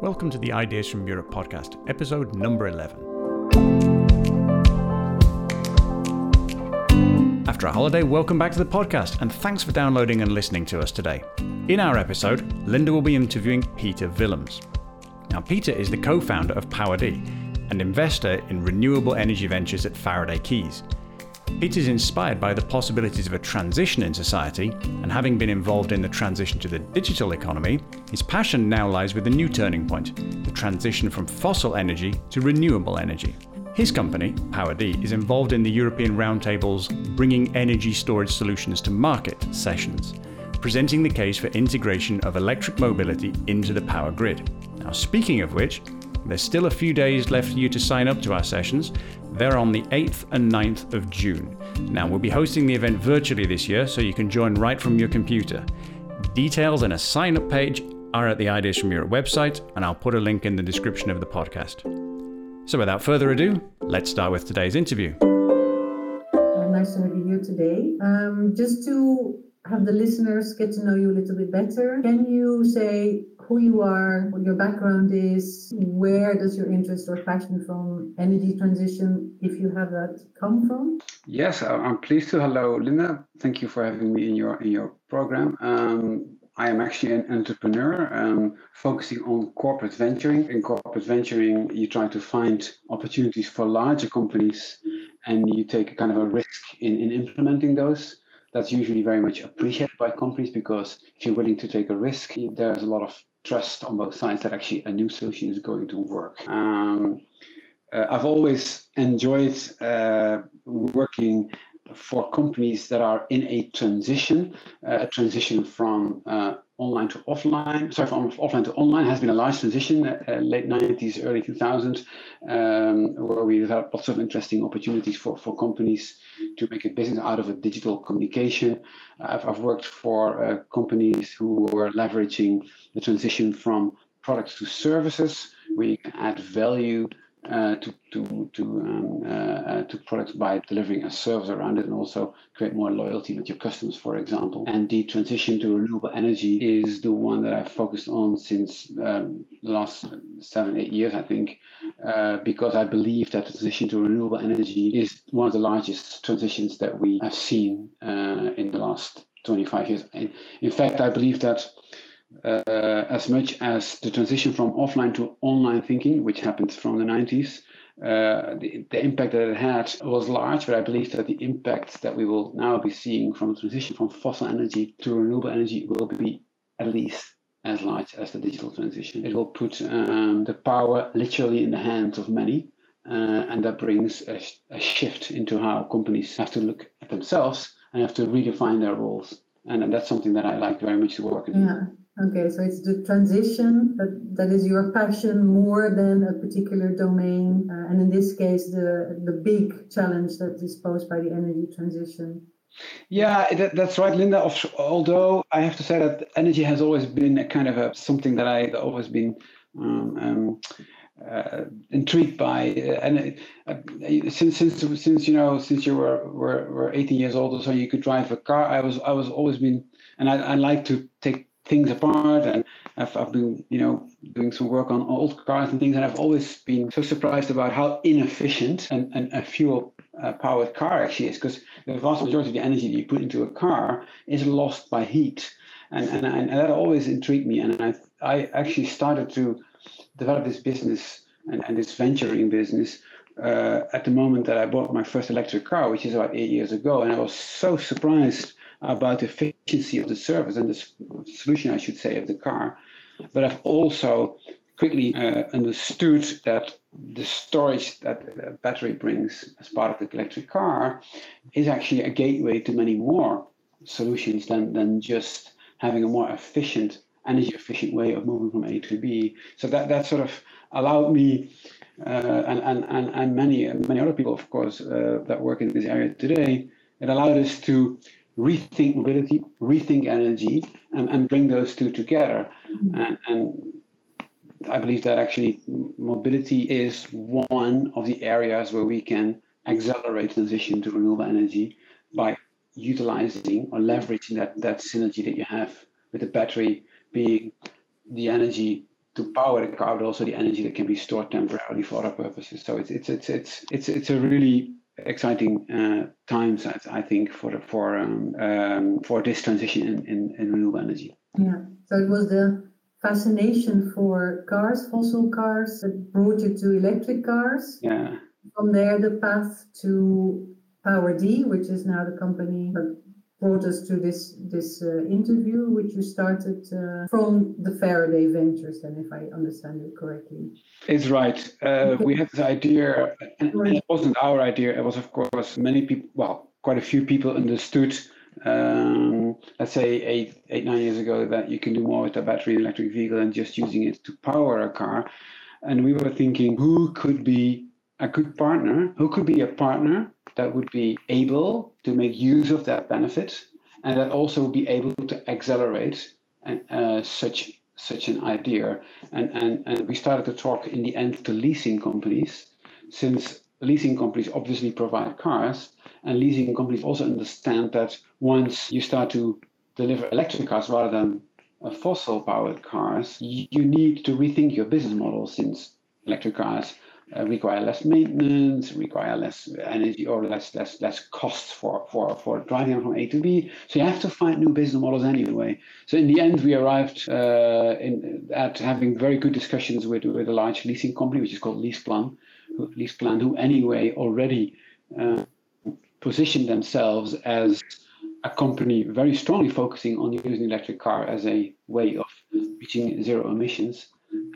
Welcome to the Ideas from Europe podcast, episode number 11. After a holiday, welcome back to the podcast, and thanks for downloading and listening to us today. In our episode, Linda will be interviewing Pieter Willems. Now, Pieter is the co founder of PowerD and investor in renewable energy ventures at Faraday Keys. It is inspired by the possibilities of a transition in society, and having been involved in the transition to the digital economy, his passion now lies with a new turning point the transition from fossil energy to renewable energy. His company, PowerD, is involved in the European Roundtable's Bringing Energy Storage Solutions to Market sessions, presenting the case for integration of electric mobility into the power grid. Now, speaking of which, there's still a few days left for you to sign up to our sessions. They're on the 8th and 9th of June. Now, we'll be hosting the event virtually this year, so you can join right from your computer. Details and a sign up page are at the Ideas from Europe website, and I'll put a link in the description of the podcast. So, without further ado, let's start with today's interview. Nice to have you today. Um, just to have the listeners get to know you a little bit better, can you say who you are, what your background is, where does your interest or passion from energy transition, if you have that, come from? Yes, I'm pleased to. Hello, Linda. Thank you for having me in your in your program. Um, I am actually an entrepreneur um, focusing on corporate venturing. In corporate venturing, you try to find opportunities for larger companies and you take kind of a risk in, in implementing those. That's usually very much appreciated by companies because if you're willing to take a risk, there's a lot of trust on both sides that actually a new solution is going to work. Um, uh, I've always enjoyed uh, working for companies that are in a transition, uh, a transition from uh, online to offline. Sorry, from offline to online has been a large transition, uh, late 90s, early 2000s, um, where we have lots of interesting opportunities for, for companies to make a business out of a digital communication. I've, I've worked for uh, companies who were leveraging the transition from products to services, where you can add value uh, to to to um, uh, uh, to products by delivering a service around it and also create more loyalty with your customers, for example. And the transition to renewable energy is the one that I've focused on since um, the last seven eight years, I think, uh, because I believe that the transition to renewable energy is one of the largest transitions that we have seen uh, in the last 25 years. In, in fact, I believe that uh, as much as the transition from offline to online thinking, which happened from the 90s, uh, the, the, impact that it had was large, but I believe that the impact that we will now be seeing from the transition from fossil energy to renewable energy will be at least as large as the digital transition. It will put um, the power literally in the hands of many, uh, and that brings a, a shift into how companies have to look at themselves and have to redefine their roles. And that's something that I like very much to work in. Yeah. Okay, so it's the transition that, that is your passion more than a particular domain, uh, and in this case, the the big challenge that is posed by the energy transition. Yeah, that, that's right, Linda. Although I have to say that energy has always been a kind of a something that I've always been um, um, uh, intrigued by, uh, and uh, since since since you know since you were, were were 18 years old or so, you could drive a car. I was I was always been, and I, I like to take things apart and I've, I've been you know doing some work on old cars and things and I've always been so surprised about how inefficient and, and a fuel uh, powered car actually is because the vast majority of the energy that you put into a car is lost by heat. And and, and that always intrigued me and I, I actually started to develop this business and, and this venturing business uh, at the moment that I bought my first electric car, which is about eight years ago, and I was so surprised about the efficiency of the service and the solution, I should say, of the car. But I've also quickly uh, understood that the storage that the battery brings as part of the electric car is actually a gateway to many more solutions than, than just having a more efficient, energy efficient way of moving from A to B. So that, that sort of allowed me uh, and, and, and, and many, many other people, of course, uh, that work in this area today, it allowed us to rethink mobility, rethink energy, and, and bring those two together. Mm-hmm. And, and I believe that actually mobility is one of the areas where we can accelerate transition to renewable energy by utilizing or leveraging that, that synergy that you have with the battery being the energy to power the car, but also the energy that can be stored temporarily for other purposes. So it's it's it's it's it's it's a really exciting uh, times, I think, for the, for um, um, for this transition in, in, in renewable energy. Yeah. So it was the fascination for cars, fossil cars, that brought you to electric cars. Yeah. From there, the path to PowerD, which is now the company brought us to this this uh, interview, which you started uh, from the Faraday Ventures, then, if I understand it correctly. It's right. Uh, we had this idea, and, and, it wasn't our idea. It was, of course, many people. Well, quite a few people understood. Um, let's say eight, eight, nine years ago, that you can do more with a battery electric vehicle than just using it to power a car. And we were thinking, who could be a good partner? Who could be a partner that would be able to make use of that benefit and that also be able to accelerate uh, such such an idea. And, and, and we started to talk in the end to leasing companies, since leasing companies obviously provide cars, and leasing companies also understand that once you start to deliver electric cars rather than uh, fossil powered cars, you need to rethink your business model since electric cars uh, require less maintenance, require less energy or less less less costs for, for, for driving from A to B. So you have to find new business models anyway. So in the end, we arrived uh, in, at having very good discussions with, with a large leasing company, which is called LeasePlan, who, LeasePlan, who anyway already uh, positioned themselves as a company very strongly focusing on using electric car as a way of reaching zero emissions.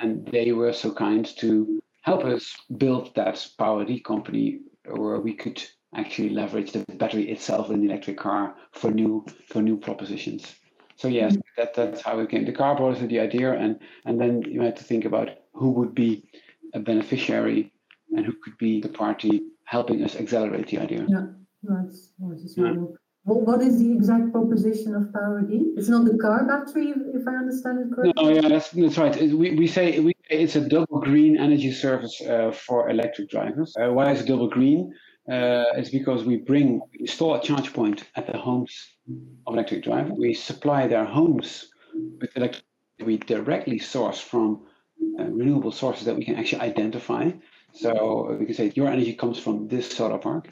And they were so kind to help us build that Power D company where we could actually leverage the battery itself in the electric car for new for new propositions. So yes, mm-hmm. that that's how we came. The car brought us the idea, and and then you had to think about who would be a beneficiary and who could be the party helping us accelerate the idea. Yeah, that's, that's yeah. What, what is the exact proposition of Power D? It's not the car battery, if I understand it correctly. No, yeah, that's that's right. We, we say we it's a double green energy service uh, for electric drivers. Uh, why is it double green? Uh, it's because we bring install a charge point at the homes of electric drivers. We supply their homes with electricity we directly source from uh, renewable sources that we can actually identify. So we can say your energy comes from this solar park,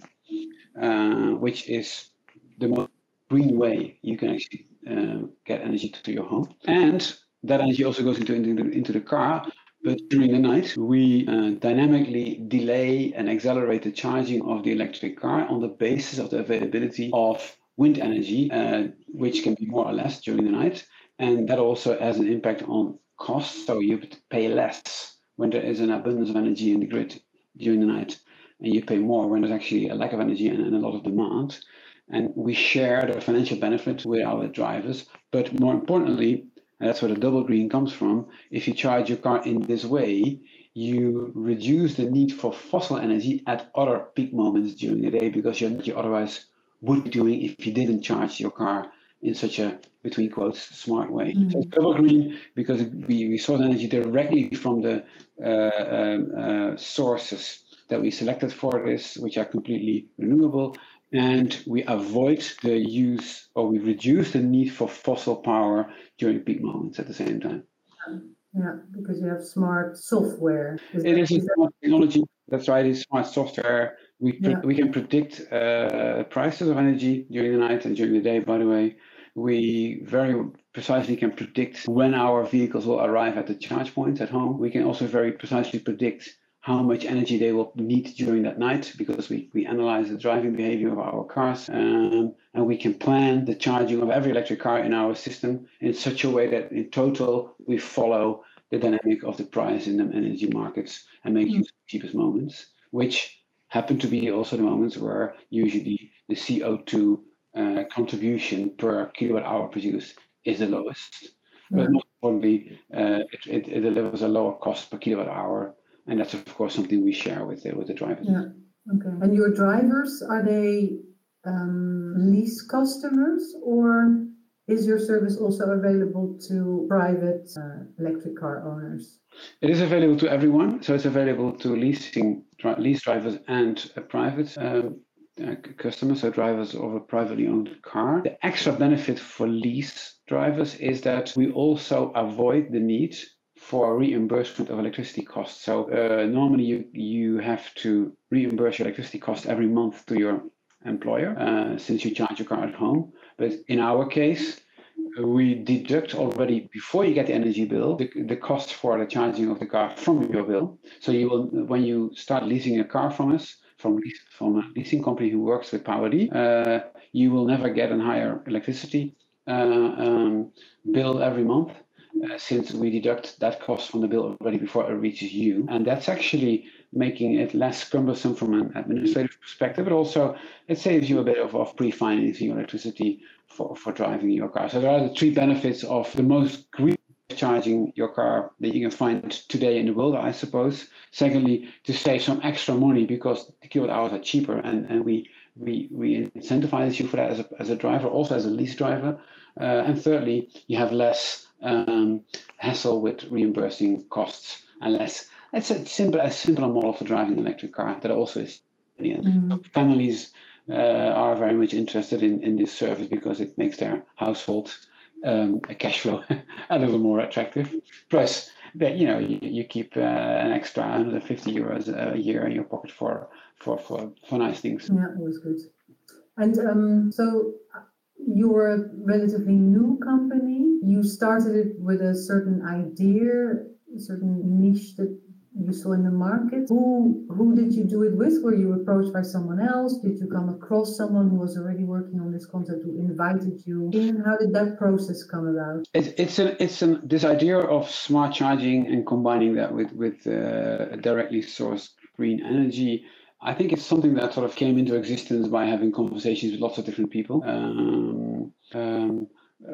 uh, which is the most green way you can actually uh, get energy to your home. And that energy also goes into, into, into the car. But during the night, we uh, dynamically delay and accelerate the charging of the electric car on the basis of the availability of wind energy, uh, which can be more or less during the night. And that also has an impact on costs. So you pay less when there is an abundance of energy in the grid during the night, and you pay more when there's actually a lack of energy and, and a lot of demand and we share the financial benefit with our drivers. But more importantly, and that's where the double green comes from, if you charge your car in this way, you reduce the need for fossil energy at other peak moments during the day because you otherwise would be doing if you didn't charge your car in such a between quotes smart way. Mm-hmm. So double green because we, we source energy directly from the uh, um, uh, sources that we selected for this, which are completely renewable, and we avoid the use or we reduce the need for fossil power during peak moments at the same time. Yeah, because you have smart software. Is it is smart technology. That's right. It's smart software. We yeah. we can predict uh, prices of energy during the night and during the day. By the way, we very precisely can predict when our vehicles will arrive at the charge points at home. We can also very precisely predict how much energy they will need during that night because we, we analyze the driving behavior of our cars um, and we can plan the charging of every electric car in our system in such a way that in total we follow the dynamic of the price in the energy markets and make mm. use of the cheapest moments, which happen to be also the moments where usually the CO2 uh, contribution per kilowatt hour produced is the lowest. But more importantly, uh, it, it, it delivers a lower cost per kilowatt hour and that's of course something we share with the, with the drivers. Yeah. Okay. And your drivers are they um, lease customers or is your service also available to private uh, electric car owners? It is available to everyone, so it's available to leasing lease drivers and uh, private uh, uh, customers, so drivers of a privately owned car. The extra benefit for lease drivers is that we also avoid the need for reimbursement of electricity costs. So uh, normally you you have to reimburse your electricity cost every month to your employer uh, since you charge your car at home. But in our case, we deduct already before you get the energy bill the, the cost for the charging of the car from your bill. So you will when you start leasing a car from us from from a leasing company who works with PowerD, uh, you will never get a higher electricity uh, um, bill every month uh, since we deduct that cost from the bill already before it reaches you. And that's actually making it less cumbersome from an administrative perspective, but also it saves you a bit of, of pre-financing your electricity for, for driving your car. So there are the three benefits of the most green charging your car that you can find today in the world, I suppose. Secondly, to save some extra money because the kilowatt hours are cheaper and, and we, we, we incentivize you for that as a, as a driver, also as a lease driver. Uh, and thirdly, you have less um, hassle with reimbursing costs unless less. It's a simple, a simpler model for driving an electric car that also is. Mm-hmm. Families uh, are very much interested in, in this service because it makes their household um, a cash flow a little more attractive. Plus, that you know you, you keep uh, an extra 150 euros a year in your pocket for for for, for nice things. Yeah, it was good. And um, so you're a relatively new company. You started it with a certain idea, a certain niche that you saw in the market. Who who did you do it with? Were you approached by someone else? Did you come across someone who was already working on this concept who invited you in? How did that process come about? It, it's an it's an this idea of smart charging and combining that with with uh, directly sourced green energy I think it's something that sort of came into existence by having conversations with lots of different people. Um, um,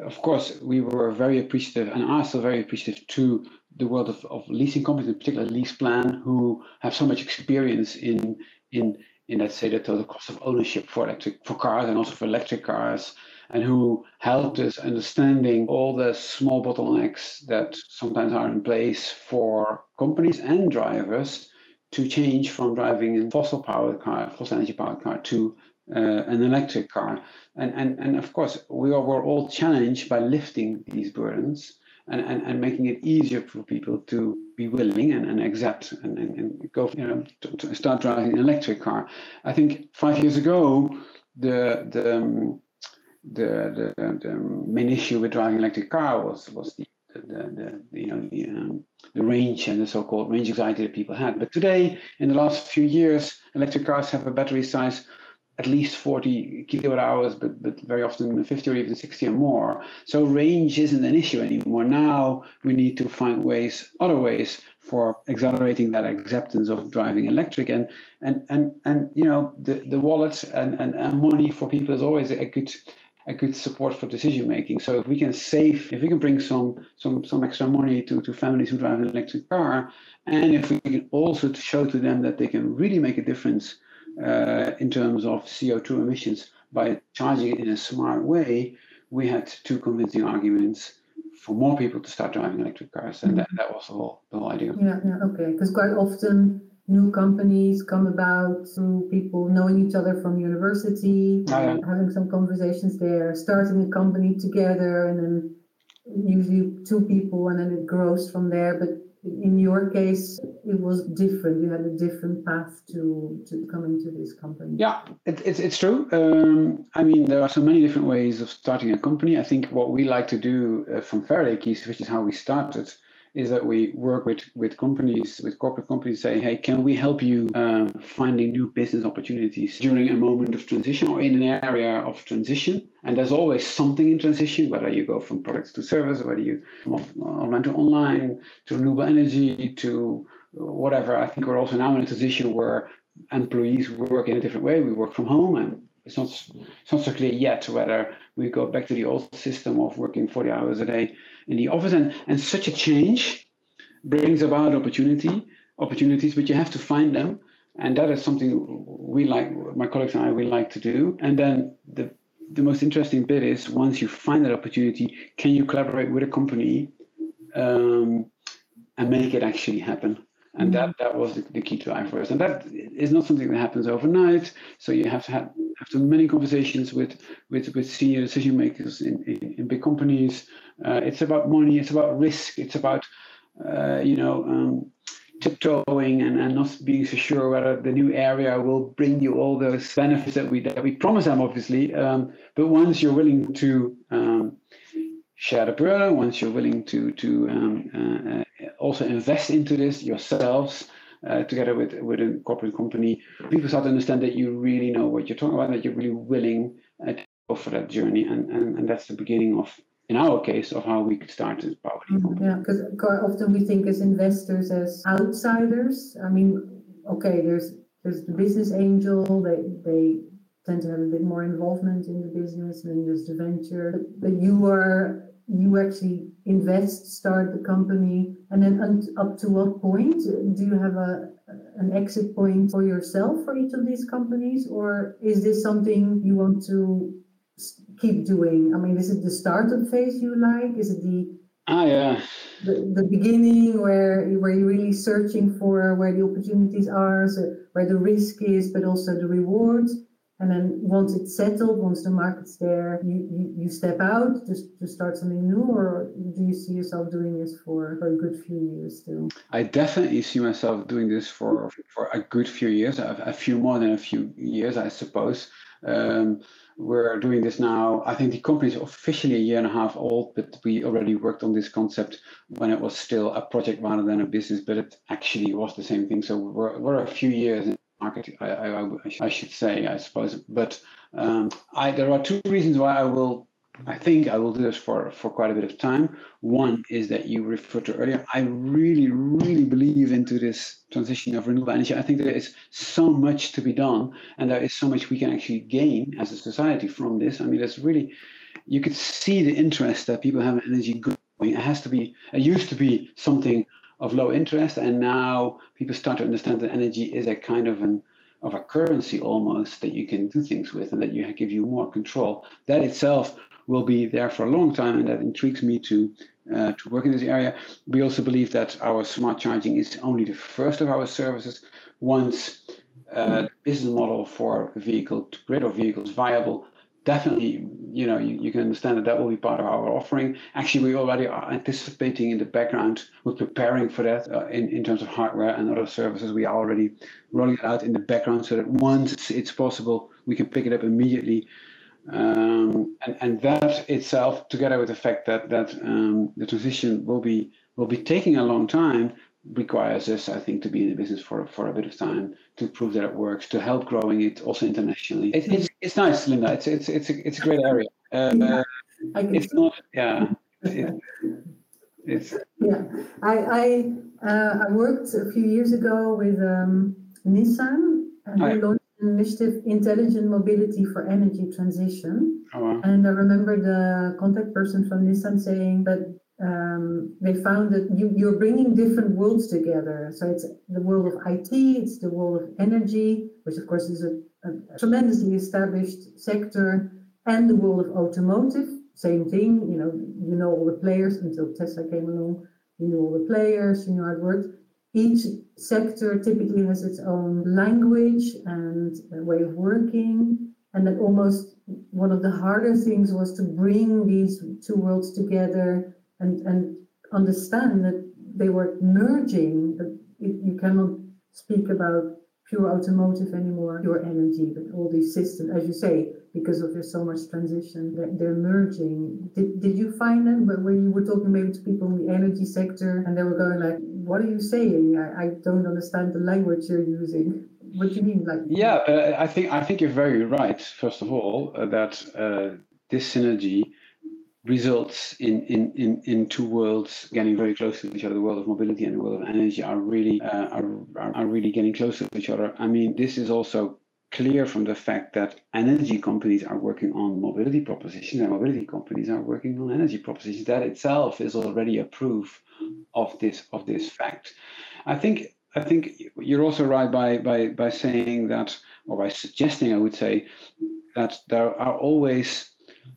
of course, we were very appreciative and are still very appreciative to the world of, of leasing companies, in particular LeasePlan, who have so much experience in in in let's say the total cost of ownership for electric for cars and also for electric cars, and who helped us understanding all the small bottlenecks that sometimes are in place for companies and drivers to change from driving a fossil powered car, fossil energy powered car, to uh, an electric car. And, and, and of course, we are, we're all challenged by lifting these burdens and, and, and making it easier for people to be willing and, and accept and, and, and go, you know, to, to, start driving an electric car. I think five years ago, the, the, um, the, the, the main issue with driving electric car was, was the the, the, you know the, um, the range and the so-called range anxiety that people had. But today, in the last few years, electric cars have a battery size at least 40 kilowatt hours, but, but very often 50 or even 60 or more. So range isn't an issue anymore. Now we need to find ways, other ways for accelerating that acceptance of driving electric. And and and and you know the, the wallet and, and, and money for people is always a good a good support for decision making. So if we can save, if we can bring some some some extra money to, to families who drive an electric car, and if we can also show to them that they can really make a difference uh, in terms of CO2 emissions by charging it in a smart way, we had two convincing arguments for more people to start driving electric cars, and that, that was the whole the whole idea. Yeah, yeah, okay. Because quite often new companies come about through people knowing each other from university, oh, yeah. having some conversations there, starting a company together, and then usually two people, and then it grows from there. But in your case, it was different. You had a different path to to come into this company. Yeah, it, it's it's true. Um, I mean, there are so many different ways of starting a company. I think what we like to do uh, from Faraday Keys, which is how we started is that we work with with companies, with corporate companies, say, hey, can we help you um, finding new business opportunities during a moment of transition or in an area of transition? And there's always something in transition, whether you go from products to service, whether you from online to online, to renewable energy, to whatever. I think we're also now in a transition where employees work in a different way. We work from home and it's not, it's not so clear yet whether we go back to the old system of working 40 hours a day in the office. And, and such a change brings about opportunity, opportunities, but you have to find them. And that is something we like, my colleagues and I, we like to do. And then the, the most interesting bit is once you find that opportunity, can you collaborate with a company um, and make it actually happen? And that, that was the, the key for us. And that is not something that happens overnight. So you have to have, have to many conversations with, with, with senior decision makers in, in, in big companies. Uh, it's about money, it's about risk, it's about uh, you know, um, tiptoeing and, and not being so sure whether the new area will bring you all those benefits that we that we promise them, obviously. Um, but once you're willing to um, share the burden, once you're willing to to um, uh, uh, also invest into this yourselves. Uh, together with with a corporate company, people start to understand that you really know what you're talking about, that you're really willing uh, to go for that journey, and, and and that's the beginning of in our case of how we could start this power mm-hmm. yeah because quite often we think as investors as outsiders i mean okay there's there's the business angel they they tend to have a bit more involvement in the business and there's the venture but you are you actually invest start the company and then up to what point do you have a an exit point for yourself for each of these companies or is this something you want to keep doing? I mean, is it the startup phase you like? Is it the ah yeah the, the beginning where where you're really searching for where the opportunities are, so where the risk is, but also the rewards? And then once it's settled, once the market's there, you, you, you step out just to start something new, or do you see yourself doing this for, for a good few years still? I definitely see myself doing this for for a good few years, a, a few more than a few years, I suppose. Um, we're doing this now. I think the company is officially a year and a half old, but we already worked on this concept when it was still a project rather than a business, but it actually was the same thing. So we're, we're a few years market, I, I, I should say, I suppose. But um, I, there are two reasons why I will I think I will do this for, for quite a bit of time. One is that you referred to earlier. I really, really believe into this transition of renewable energy. I think there is so much to be done, and there is so much we can actually gain as a society from this. I mean, there's really, you could see the interest that people have in energy going. It has to be, it used to be something of low interest, and now people start to understand that energy is a kind of an of a currency almost that you can do things with and that you give you more control. That itself will be there for a long time, and that intrigues me to uh, to work in this area. We also believe that our smart charging is only the first of our services. Once uh, business model for vehicle to grid or vehicles viable, definitely, you know, you, you, can understand that that will be part of our offering. Actually, we already are anticipating in the background. We're preparing for that uh, in, in terms of hardware and other services. We are already rolling it out in the background so that once it's, it's possible, we can pick it up immediately um, and, and that itself, together with the fact that that um, the transition will be will be taking a long time, requires us, I think, to be in the business for for a bit of time to prove that it works, to help growing it also internationally. It, it's it's nice, Linda. It's it's it's a, it's a great area. Uh, yeah, it's not, yeah. It, it's yeah. I I uh, I worked a few years ago with um, Nissan and we launched an initiative Intelligent Mobility for Energy Transition. Oh, wow. And I remember the contact person from Nissan saying that um, they found that you, you're bringing different worlds together. So it's the world of IT, it's the world of energy, which of course is a, a tremendously established sector, and the world of automotive. Same thing, you know, you know all the players until Tesla came along. You know all the players, you know how it works each sector typically has its own language and way of working and that almost one of the harder things was to bring these two worlds together and, and understand that they were merging you cannot speak about pure automotive anymore pure energy but all these systems as you say because of there's so much transition they're, they're merging did, did you find them when you were talking maybe to people in the energy sector and they were going like what are you saying? I, I don't understand the language you're using. What do you mean, like? Yeah, I think I think you're very right. First of all, uh, that uh, this synergy results in, in, in, in two worlds getting very close to each other. The world of mobility and the world of energy are really uh, are, are really getting close to each other. I mean, this is also clear from the fact that energy companies are working on mobility propositions and mobility companies are working on energy propositions. That itself is already a proof of this of this fact. I think I think you're also right by by by saying that or by suggesting I would say that there are always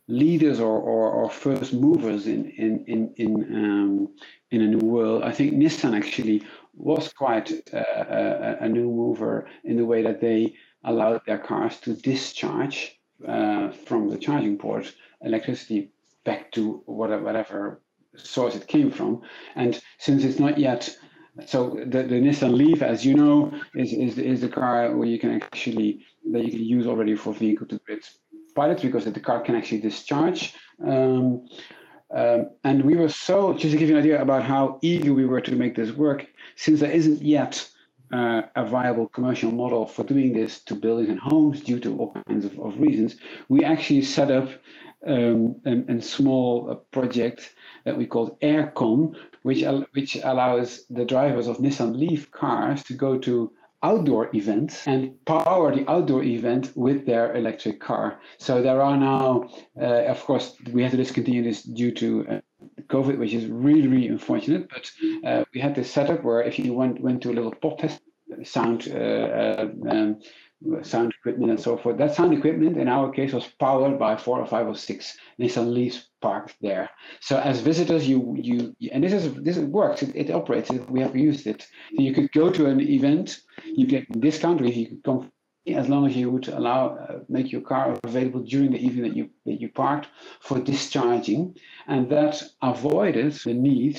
leaders or, or, or first movers in in in in, um, in a new world. I think Nissan actually was quite a, a, new mover in the way that they allowed their cars to discharge uh, from the charging port electricity back to whatever, whatever source it came from. And since it's not yet so the, the Nissan Leaf, as you know, is, is, is the car where you can actually that you can use already for vehicle to grid pilots because the car can actually discharge. Um, um, and we were so just to give you an idea about how eager we were to make this work, since there isn't yet uh, a viable commercial model for doing this to buildings and homes due to all kinds of, of reasons, we actually set up um, a, a small uh, project that we called AirCon, which which allows the drivers of Nissan Leaf cars to go to outdoor events and power the outdoor event with their electric car. So there are now, uh, of course, we had to discontinue this due to uh, COVID, which is really, really unfortunate. But uh, we had this setup where if you went went to a little pop test, sound uh, uh, um, sound equipment and so forth. That sound equipment in our case was powered by four or five or six Nissan Leafs parked there. So as visitors, you you and this is this works. It, it operates. We have used it. So you could go to an event, you get discount if you could come as long as you would allow uh, make your car available during the evening that you that you parked for discharging, and that avoided the need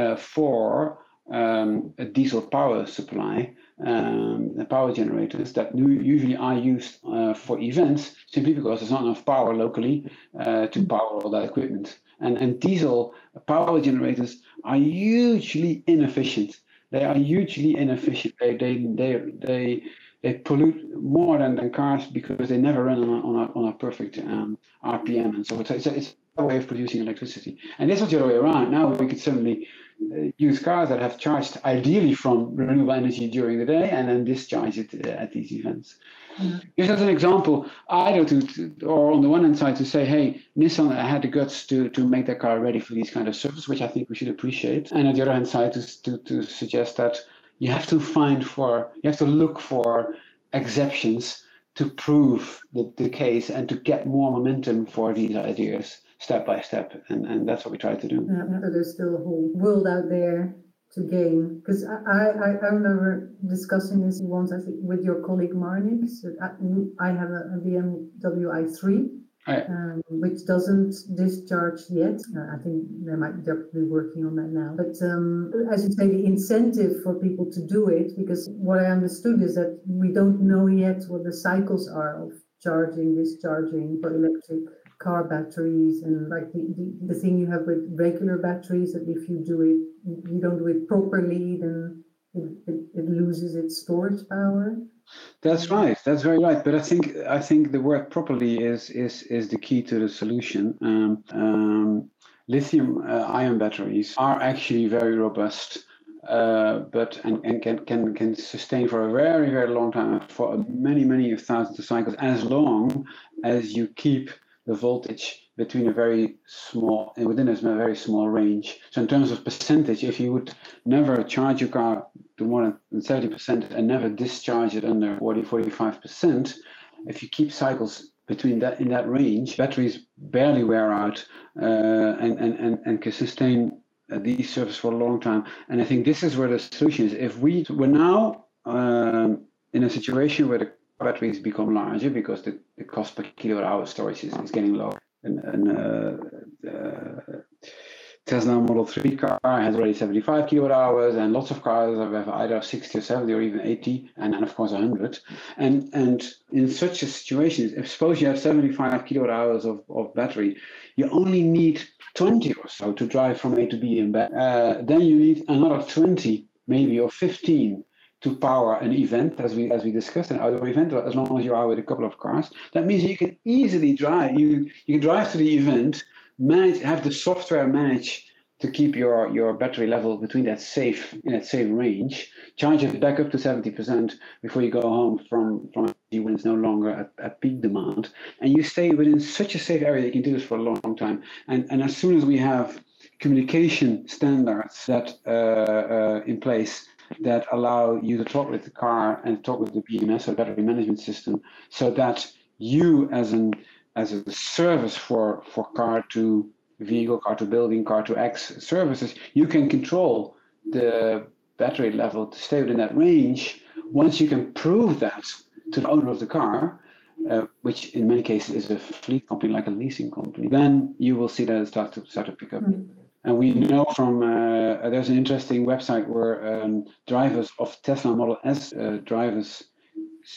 uh, for um, a diesel power supply um, power generators that usually are used uh, for events simply because there's not enough power locally uh, to power all that equipment. And, and diesel power generators are hugely inefficient. They are hugely inefficient. They, they, they, they, they pollute more than, than cars because they never run on a, on a, on a perfect um, RPM. And so it's, it's, it's a way of producing electricity. And this was the other way around. Now we could certainly uh, use cars that have charged ideally from renewable energy during the day and then discharge it uh, at these events. Mm-hmm. Just as an example, either to, to, or on the one hand side to say, hey, Nissan had the guts to, to make their car ready for these kind of services, which I think we should appreciate. And on the other hand side to, to, to suggest that you have to find for, you have to look for exceptions to prove the, the case and to get more momentum for these ideas step by step, and, and that's what we try to do. Yeah, so there's still a whole world out there to gain because I, I, I remember discussing this once I think with your colleague Marnix. I, I have a, a BMW i3 um, which doesn't discharge yet. Uh, I think they might be working on that now. But um, as you say, the incentive for people to do it, because what I understood is that we don't know yet what the cycles are of charging, discharging for electric car batteries and like the, the, the thing you have with regular batteries that if you do it you don't do it properly then it, it, it loses its storage power. That's right that's very right but i think i think the word properly is is is the key to the solution. Um, um, lithium uh, ion batteries are actually very robust uh, but and, and can, can can sustain for a very very long time for many many thousands of cycles as long as you keep the voltage between a very small and within a very small range. So in terms of percentage, if you would never charge your car to more than 70% and never discharge it under 40, 45%, if you keep cycles between that in that range, batteries barely wear out uh, and, and, and, and can sustain uh, these services for a long time. And I think this is where the solution is. If we we're now um, in a situation where the batteries become larger because the, the cost per kilowatt hour storage is, is getting lower. And, and uh, uh, Tesla Model 3 car has already 75 kilowatt hours, and lots of cars have either 60 or 70 or even 80, and then of course 100. And and in such a situation, if suppose you have 75 kilowatt hours of, of battery, you only need 20 or so to drive from A to B and back. Uh, then you need another 20, maybe or 15 to power an event, as we as we discussed, an outdoor event, as long as you are with a couple of cars. That means you can easily drive. You you can drive to the event, manage have the software manage to keep your your battery level between that safe in that safe range. Charge it back up to seventy percent before you go home from from when it's no longer at, at peak demand, and you stay within such a safe area. You can do this for a long, long time. And and as soon as we have communication standards that uh, uh, in place that allow you to talk with the car and talk with the BMS or battery management system, so that you as an as a service for for car to vehicle, car to building, car to X services, you can control the battery level to stay within that range. Once you can prove that to the owner of the car, uh, which in many cases is a fleet company like a leasing company, then you will see that it start to start to pick up. Mm-hmm. And we know from uh, there's an interesting website where um, drivers of Tesla Model S uh, drivers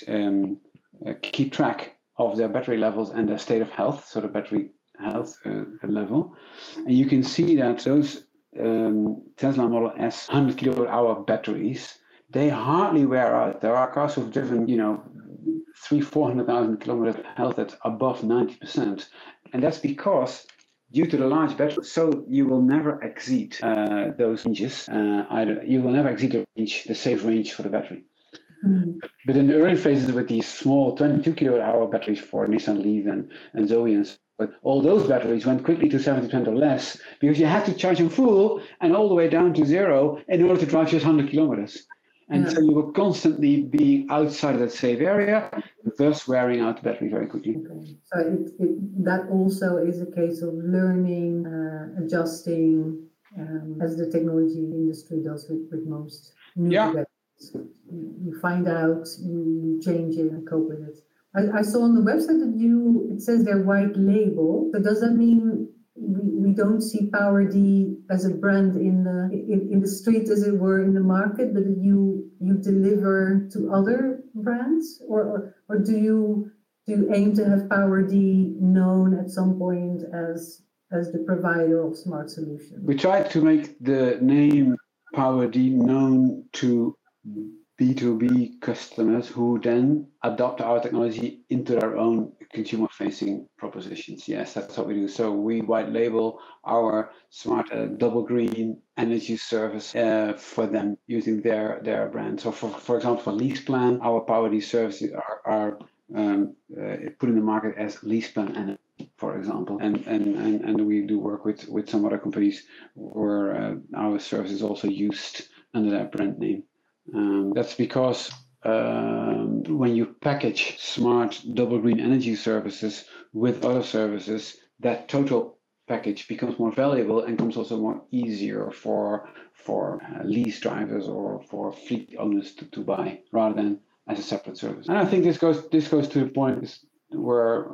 um, uh, keep track of their battery levels and their state of health, so the battery health uh, level. And you can see that those um, Tesla Model S 100 kilowatt hour batteries, they hardly wear out. There are cars who've driven, you know, three, 400,000 kilometers health at above 90%. And that's because due to the large battery, so you will never exceed uh, those ranges. Uh, either you will never exceed the range, the safe range for the battery. Mm. But in the early phases with these small 22 kilowatt hour batteries for Nissan Leaf and, and Zoe and but all those batteries went quickly to 70% or less because you had to charge them full and all the way down to zero in order to drive just 100 kilometers. And yeah. so you were constantly being outside of that safe area, thus wearing out the battery very quickly. Okay. So it, it, that also is a case of learning, uh, adjusting, um, as the technology industry does with, with most new yeah. batteries. You find out, you change it, and cope with it. I, I saw on the website that you it says they're white label. So does that mean we, don't see Power D as a brand in the in, in the street as it were in the market, but you you deliver to other brands, or or, or do you do you aim to have Power D known at some point as as the provider of smart solutions? We try to make the name Power D known to B2B customers who then adopt our technology into their own consumer facing propositions. Yes, that's what we do. So we white label our smart uh, double green energy service uh, for them using their, their brand. So for, for example, for LeasePlan, our power these services are, are um, uh, put in the market as LeasePlan and for example. And, and, and, and we do work with, with some other companies where uh, our service is also used under that brand name. Um, that's because um, when you package smart double green energy services with other services, that total package becomes more valuable and becomes also more easier for for uh, lease drivers or for fleet owners to, to buy rather than as a separate service. And I think this goes this goes to the point where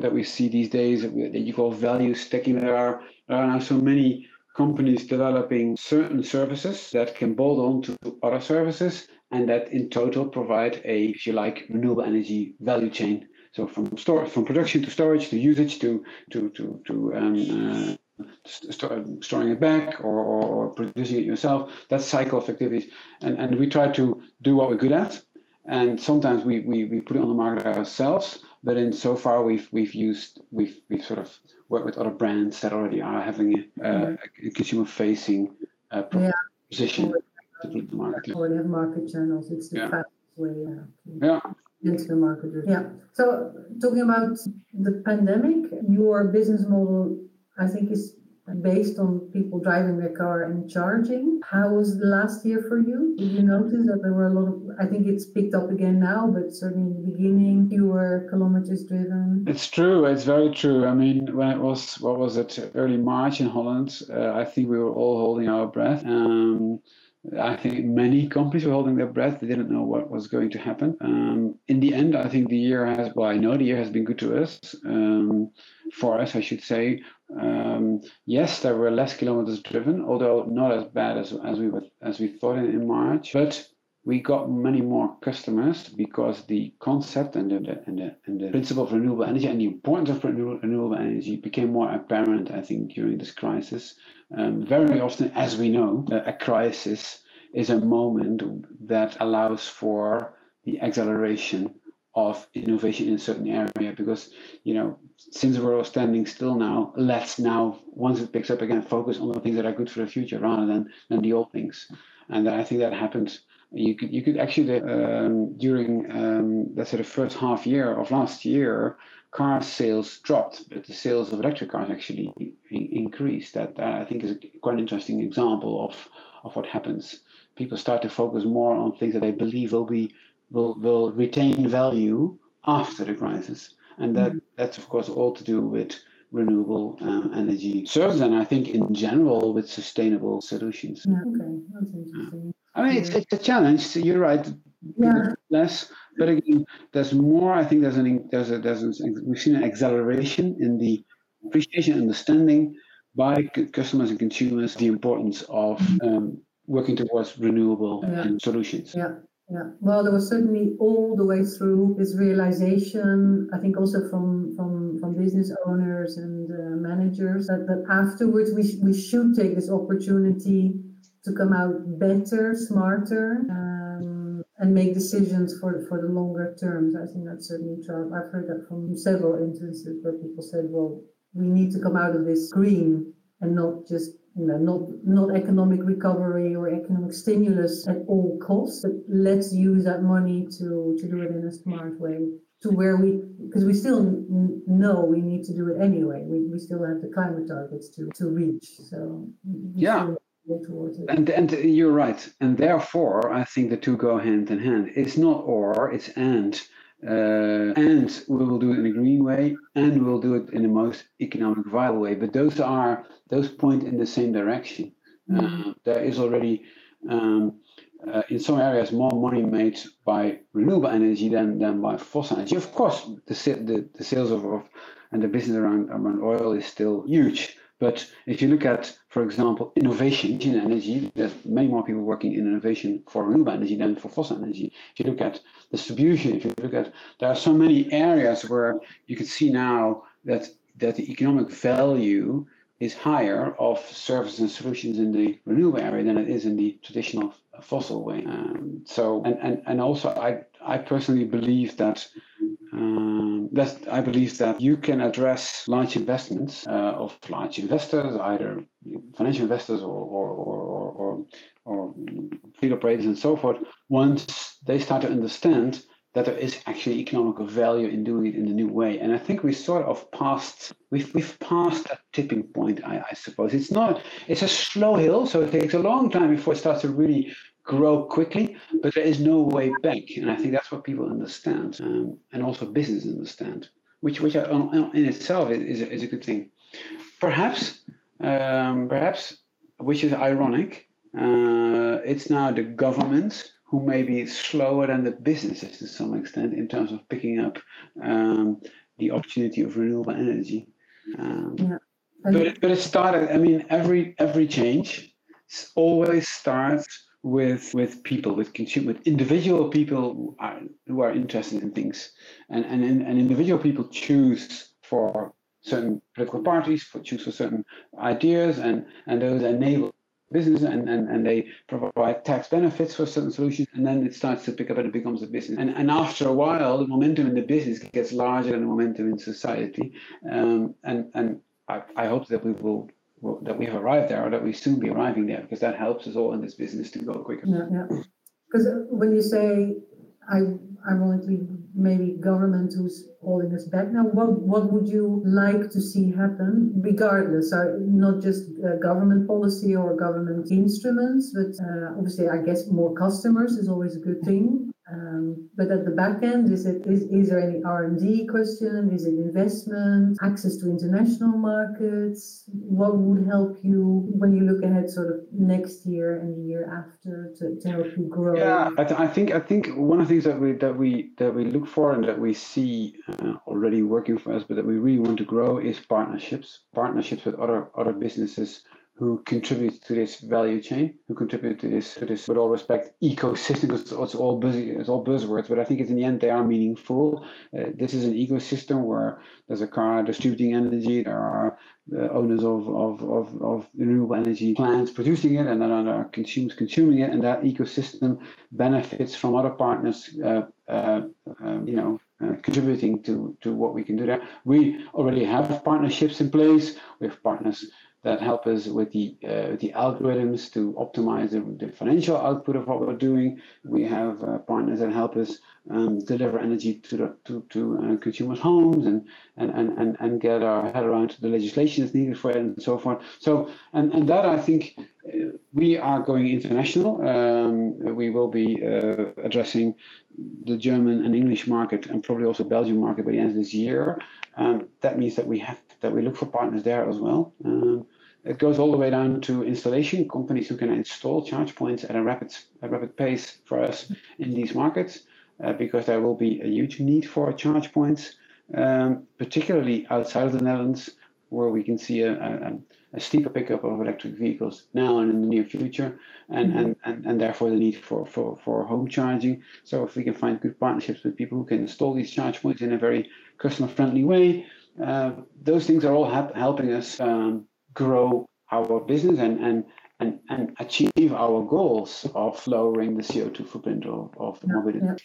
that we see these days that you call value stacking. There are, there are now so many companies developing certain services that can bolt on to other services and that in total provide a, if you like, renewable energy value chain. So from store, from production to storage to usage to to to to um, uh, st- storing it back or, or, producing it yourself. That's cycle of activities, and and we try to do what we're good at, and sometimes we we, we put it on the market ourselves. But in so far, we've we've used we've we've sort of worked with other brands that already are having a, uh, a consumer-facing uh, position to put the market. Already have market channels. It's the yeah. fastest way. yeah. Into the market. Yeah. So talking about the pandemic, your business model, I think, is based on people driving their car and charging. How was the last year for you? Did you notice that there were a lot of, I think it's picked up again now, but certainly in the beginning, fewer kilometers driven? It's true. It's very true. I mean, when it was, what was it, early March in Holland, uh, I think we were all holding our breath. Um, I think many companies were holding their breath. They didn't know what was going to happen. Um, in the end, I think the year has, well, I know the year has been good to us, um, for us, I should say. Um, yes, there were less kilometers driven, although not as bad as, as we were, as we thought in, in March. But we got many more customers because the concept and the, and the, and the principle of renewable energy and the importance of renewable energy became more apparent, I think, during this crisis. Um, very often, as we know, a crisis is a moment that allows for the acceleration of innovation in a certain area because you know since we're all standing still now let's now once it picks up again focus on the things that are good for the future rather than than the old things. And i think that happens. You could you could actually um, during um, let's say the first half year of last year car sales dropped but the sales of electric cars actually increased. That, that i think is a quite interesting example of of what happens. People start to focus more on things that they believe will be will, will retain value after the crisis. And that, mm-hmm. that's, of course, all to do with renewable um, energy services, and I think in general with sustainable solutions. Yeah, okay, that's interesting. I mean, it's, it's a challenge. So you're right. Yeah. Less, but again, there's more. I think there's an there's a there's an, we've seen an acceleration in the appreciation, understanding by customers and consumers the importance of um, working towards renewable yeah. solutions. Yeah. Yeah, well, there was certainly all the way through this realization. I think also from from from business owners and uh, managers that, that afterwards we sh- we should take this opportunity to come out better, smarter, um, and make decisions for for the longer terms. I think that's certainly true. I've heard that from several instances where people said, "Well, we need to come out of this green and not just you know, not not economic recovery or economic stimulus at all costs, but let's use that money to to do it in a smart way. To where we, because we still know we need to do it anyway. We, we still have the climate targets to to reach. So yeah. And and you're right, and therefore I think the two go hand in hand. It's not or, it's and. Uh, and we will do it in a green way, and we'll do it in the most economic viable way. But those are those point in the same direction. Mm-hmm. Uh, there is already um, uh, in some areas more money made by renewable energy than, than by fossil energy. Of course, the the, the sales of, of and the business around around oil is still huge. But if you look at, for example, innovation in energy, there's many more people working in innovation for renewable energy than for fossil energy. If you look at distribution, if you look at, there are so many areas where you can see now that that the economic value is higher of services and solutions in the renewable area than it is in the traditional fossil way. Um, so, and, and, and also, I, I personally believe that um, that I believe that you can address large investments uh, of large investors, either financial investors or or, or, or, or fleet operators and so forth, once they start to understand that there is actually economical value in doing it in a new way. And I think we sort of passed, we've, we've passed that tipping point, I, I suppose. It's not, it's a slow hill, so it takes a long time before it starts to really grow quickly, but there is no way back. And I think that's what people understand, um, and also business understand, which, which in itself is, is, a, good thing. Perhaps, um, perhaps, which is ironic, uh, it's now the government who may be slower than the businesses to some extent in terms of picking up um, the opportunity of renewable energy. Um, yeah. but, it, but it started, I mean, every every change always starts with with people, with consumer, with individual people who are, who are interested in things, and, and and individual people choose for certain political parties, for choose for certain ideas, and and those enable business and, and, and they provide tax benefits for certain solutions and then it starts to pick up and it becomes a business. And, and after a while the momentum in the business gets larger than the momentum in society. Um, and and I, I hope that we will that we've arrived there or that we soon be arriving there because that helps us all in this business to go quicker. Yeah yeah. Because when you say I I'm ironically maybe government who's holding us back now what what would you like to see happen regardless? Uh, not just uh, government policy or government instruments but uh, obviously i guess more customers is always a good thing but at the back end, is it is, is there any R and D question? Is it investment, access to international markets? What would help you when you look ahead, sort of next year and the year after, to, help you grow? Yeah, I, th- I think I think one of the things that we look for and that we see uh, already working for us, but that we really want to grow is partnerships. Partnerships with other other businesses who contribute to this value chain, who contribute to this, to this, with all respect, ecosystem, because it's all busy, it's all buzzwords, but I think in the end they are meaningful. Uh, this is an ecosystem where there's a car distributing energy, there are the owners of, of, of, of renewable energy plants producing it, and then there are consumers consuming it, and that ecosystem benefits from other partners, uh, uh, um, you know, uh, contributing to, to what we can do there. We already have partnerships in place. We have partners that help us with the uh, the algorithms to optimize the, the, financial output of what we're doing. We have uh, partners that help us um, deliver energy to the, to, to uh, consumers' homes and, and, and, and, and get our head around the legislation that's needed for it and so forth. So and, and that I think uh, we are going international. Um, we will be uh, addressing the German and English market and probably also Belgian market by the end of this year. Um, that means that we have that we look for partners there as well. Um, it goes all the way down to installation, companies who can install charge points at a rapid, a rapid pace for us in these markets, uh, because there will be a huge need for charge points, um, particularly outside of the Netherlands, where we can see a, a, a steeper pickup of electric vehicles now and in the near future, and, mm-hmm. and, and, and therefore the need for, for, for home charging. So if we can find good partnerships with people who can install these charge points in a very customer friendly way, uh, those things are all helping us um, grow our business and, and and, and achieve our goals of lowering the CO2 footprint of, of yeah, mobility. Yeah.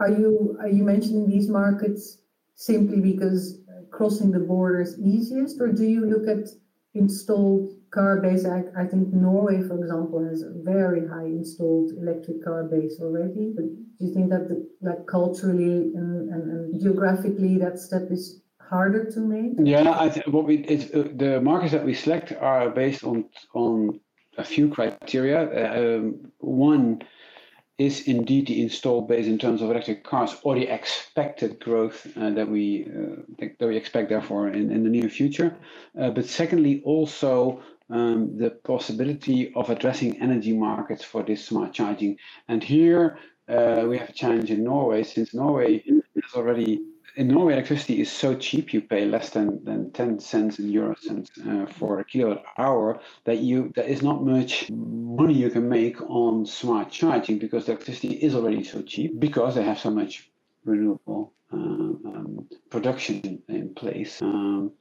Are, you are you mentioning these markets simply because uh, crossing the border is easiest, or do you look at installed car base? I, I think Norway, for example, has a very high installed electric car base already. But do you think that the, like culturally and, and, and geographically that step is harder to make? Yeah, I think what we it, uh, the markets that we select are based on on a few criteria. Uh, um, one is indeed the installed base in terms of electric cars or the expected growth uh, that we uh, that we expect therefore in, in the near future. Uh, but secondly, also um, the possibility of addressing energy markets for this smart charging. And here uh, we have a challenge in Norway since Norway has already in Norway, electricity is so cheap, you pay less than, than 10 cents in euro cents uh, for a kilowatt hour, that you there is not much money you can make on smart charging because the electricity is already so cheap because they have so much renewable uh, um, production in place. Um,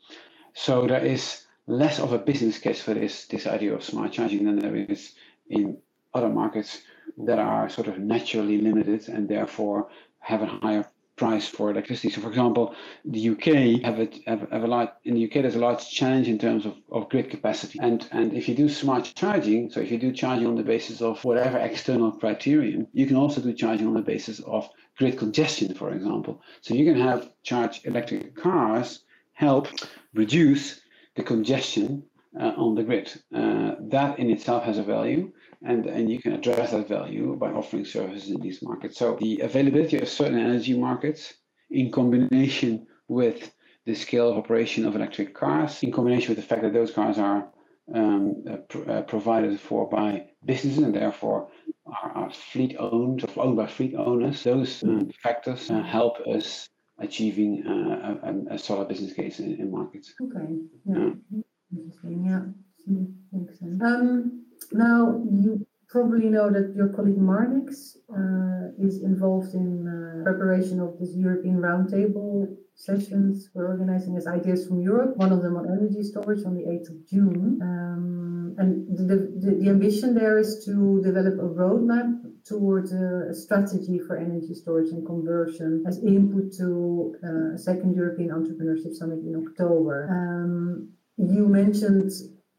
so there is less of a business case for this, this idea of smart charging than there is in other markets that are sort of naturally limited and therefore have a higher price for electricity. So, for example, the UK have a, have, have a lot in the UK. There's a large challenge in terms of, of grid capacity, and and if you do smart charging, so if you do charging on the basis of whatever external criterion, you can also do charging on the basis of grid congestion, for example. So you can have charge electric cars help reduce the congestion uh, on the grid. Uh, that in itself has a value and, and you can address that value by offering services in these markets. So the availability of certain energy markets in combination with the scale of operation of electric cars, in combination with the fact that those cars are um, uh, pr- uh, provided for by businesses and therefore are, are fleet owned owned by fleet owners, those uh, factors uh, help us achieving uh, a, a, solid business case in, in markets. Okay. Yeah. yeah. Interesting. Yeah. Makes sense. Um, now, you probably know that your colleague Marnix uh, is involved in uh, preparation of this European roundtable sessions we're organizing as Ideas from Europe, one of them on energy storage on the 8th of June. Um, and the, the, the, ambition there is to develop a roadmap towards a, a strategy for energy storage and conversion as input to uh, second European Entrepreneurship Summit in October. Um, you mentioned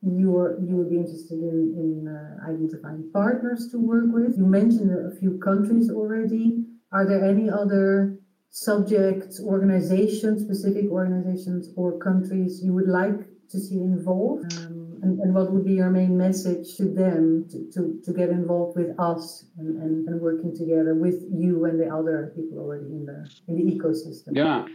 you're you would be interested in, in uh, identifying partners to work with. You mentioned a few countries already. Are there any other subjects, organizations, specific organizations or countries you would like to see involved? Um, and, and what would be your main message to them to, to, to get involved with us and, and, and working together with you and the other people already in the in the ecosystem? Yeah.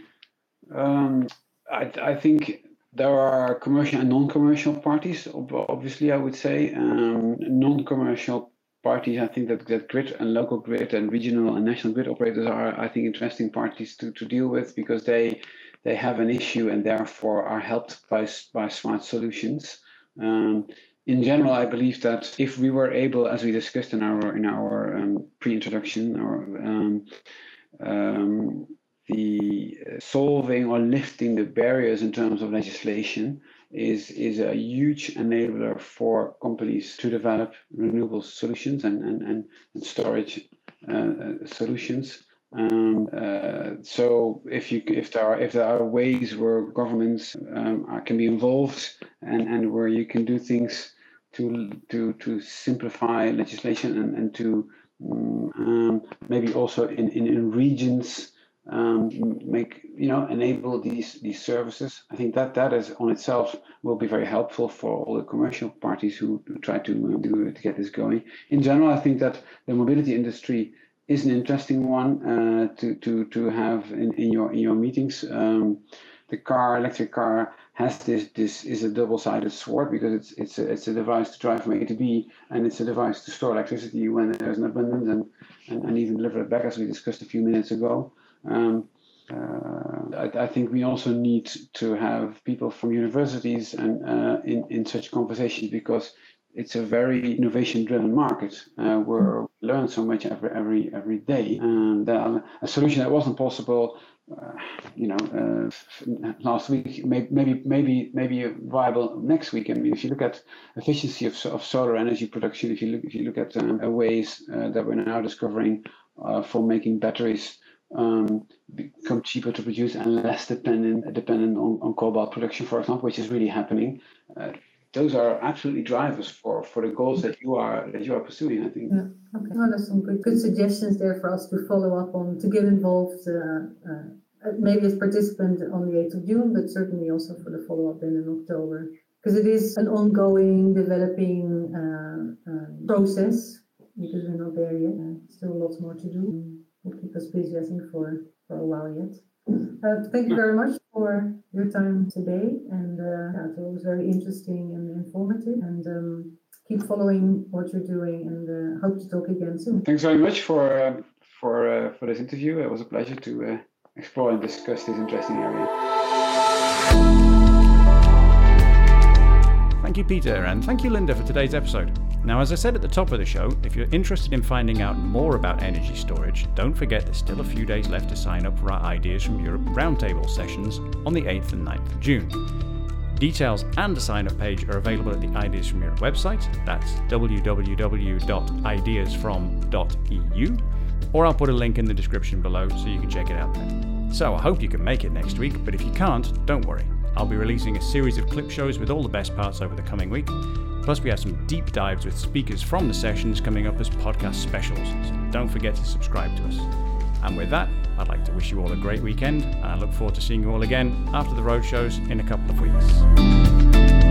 Um, I, I think there are commercial and non-commercial parties. Obviously, I would say um, non-commercial parties. I think that, that grid and local grid and regional and national grid operators are, I think, interesting parties to, to deal with because they they have an issue and therefore are helped by by smart solutions. Um, in general, I believe that if we were able, as we discussed in our in our um, pre-introduction, or um, um the uh, solving or lifting the barriers in terms of legislation is is a huge enabler for companies to develop renewable solutions and and, and, and storage uh, uh, solutions. Um, uh, so if you if there are if there are ways where governments um, are, can be involved and, and where you can do things to to to simplify legislation and, and to um, maybe also in, in, in regions um, make you know enable these these services. I think that that is on itself will be very helpful for all the commercial parties who, try to uh, do to get this going. In general, I think that the mobility industry is an interesting one uh, to to to have in, in your in your meetings. Um, the car, electric car, has this this is a double-sided sword because it's it's a, it's a device to drive from A to B, and it's a device to store electricity when there's an abundance and, and, and even deliver it back, as we discussed a few minutes ago. Um, uh, I, I, think we also need to have people from universities and uh, in in such conversations because it's a very innovation driven market uh, where we learn so much every every every day. And uh, a solution that wasn't possible uh, you know uh, last week maybe maybe maybe maybe viable next week i mean if you look at efficiency of, of solar energy production if you look if you look at um, ways uh, that we're now discovering uh, for making batteries um, become cheaper to produce and less dependent dependent on, on cobalt production for example which is really happening those are absolutely drivers for for the goals that you are that you are pursuing. I think. Yeah. Okay. Well, there's some good good suggestions there for us to follow up on to get involved. Uh, uh, maybe as participant on the 8th of June, but certainly also for the follow up then in October, because it is an ongoing, developing uh, um, process. Because we're not there yet, uh, still lots more to do. Will keep us busy, I think, for for a while yet. Uh, thank you very much for your time today, and uh, it was very interesting and informative. And um, keep following what you're doing, and uh, hope to talk again soon. Thanks very much for uh, for uh, for this interview. It was a pleasure to uh, explore and discuss this interesting area. Thank you, Pieter, and thank you, Linda, for today's episode. Now, as I said at the top of the show, if you're interested in finding out more about energy storage, don't forget there's still a few days left to sign up for our Ideas from Europe roundtable sessions on the 8th and 9th of June. Details and a sign up page are available at the Ideas from Europe website, that's www.ideasfrom.eu, or I'll put a link in the description below so you can check it out there. So I hope you can make it next week, but if you can't, don't worry. I'll be releasing a series of clip shows with all the best parts over the coming week, Plus, we have some deep dives with speakers from the sessions coming up as podcast specials, so don't forget to subscribe to us. And with that, I'd like to wish you all a great weekend, and I look forward to seeing you all again after the road shows in a couple of weeks.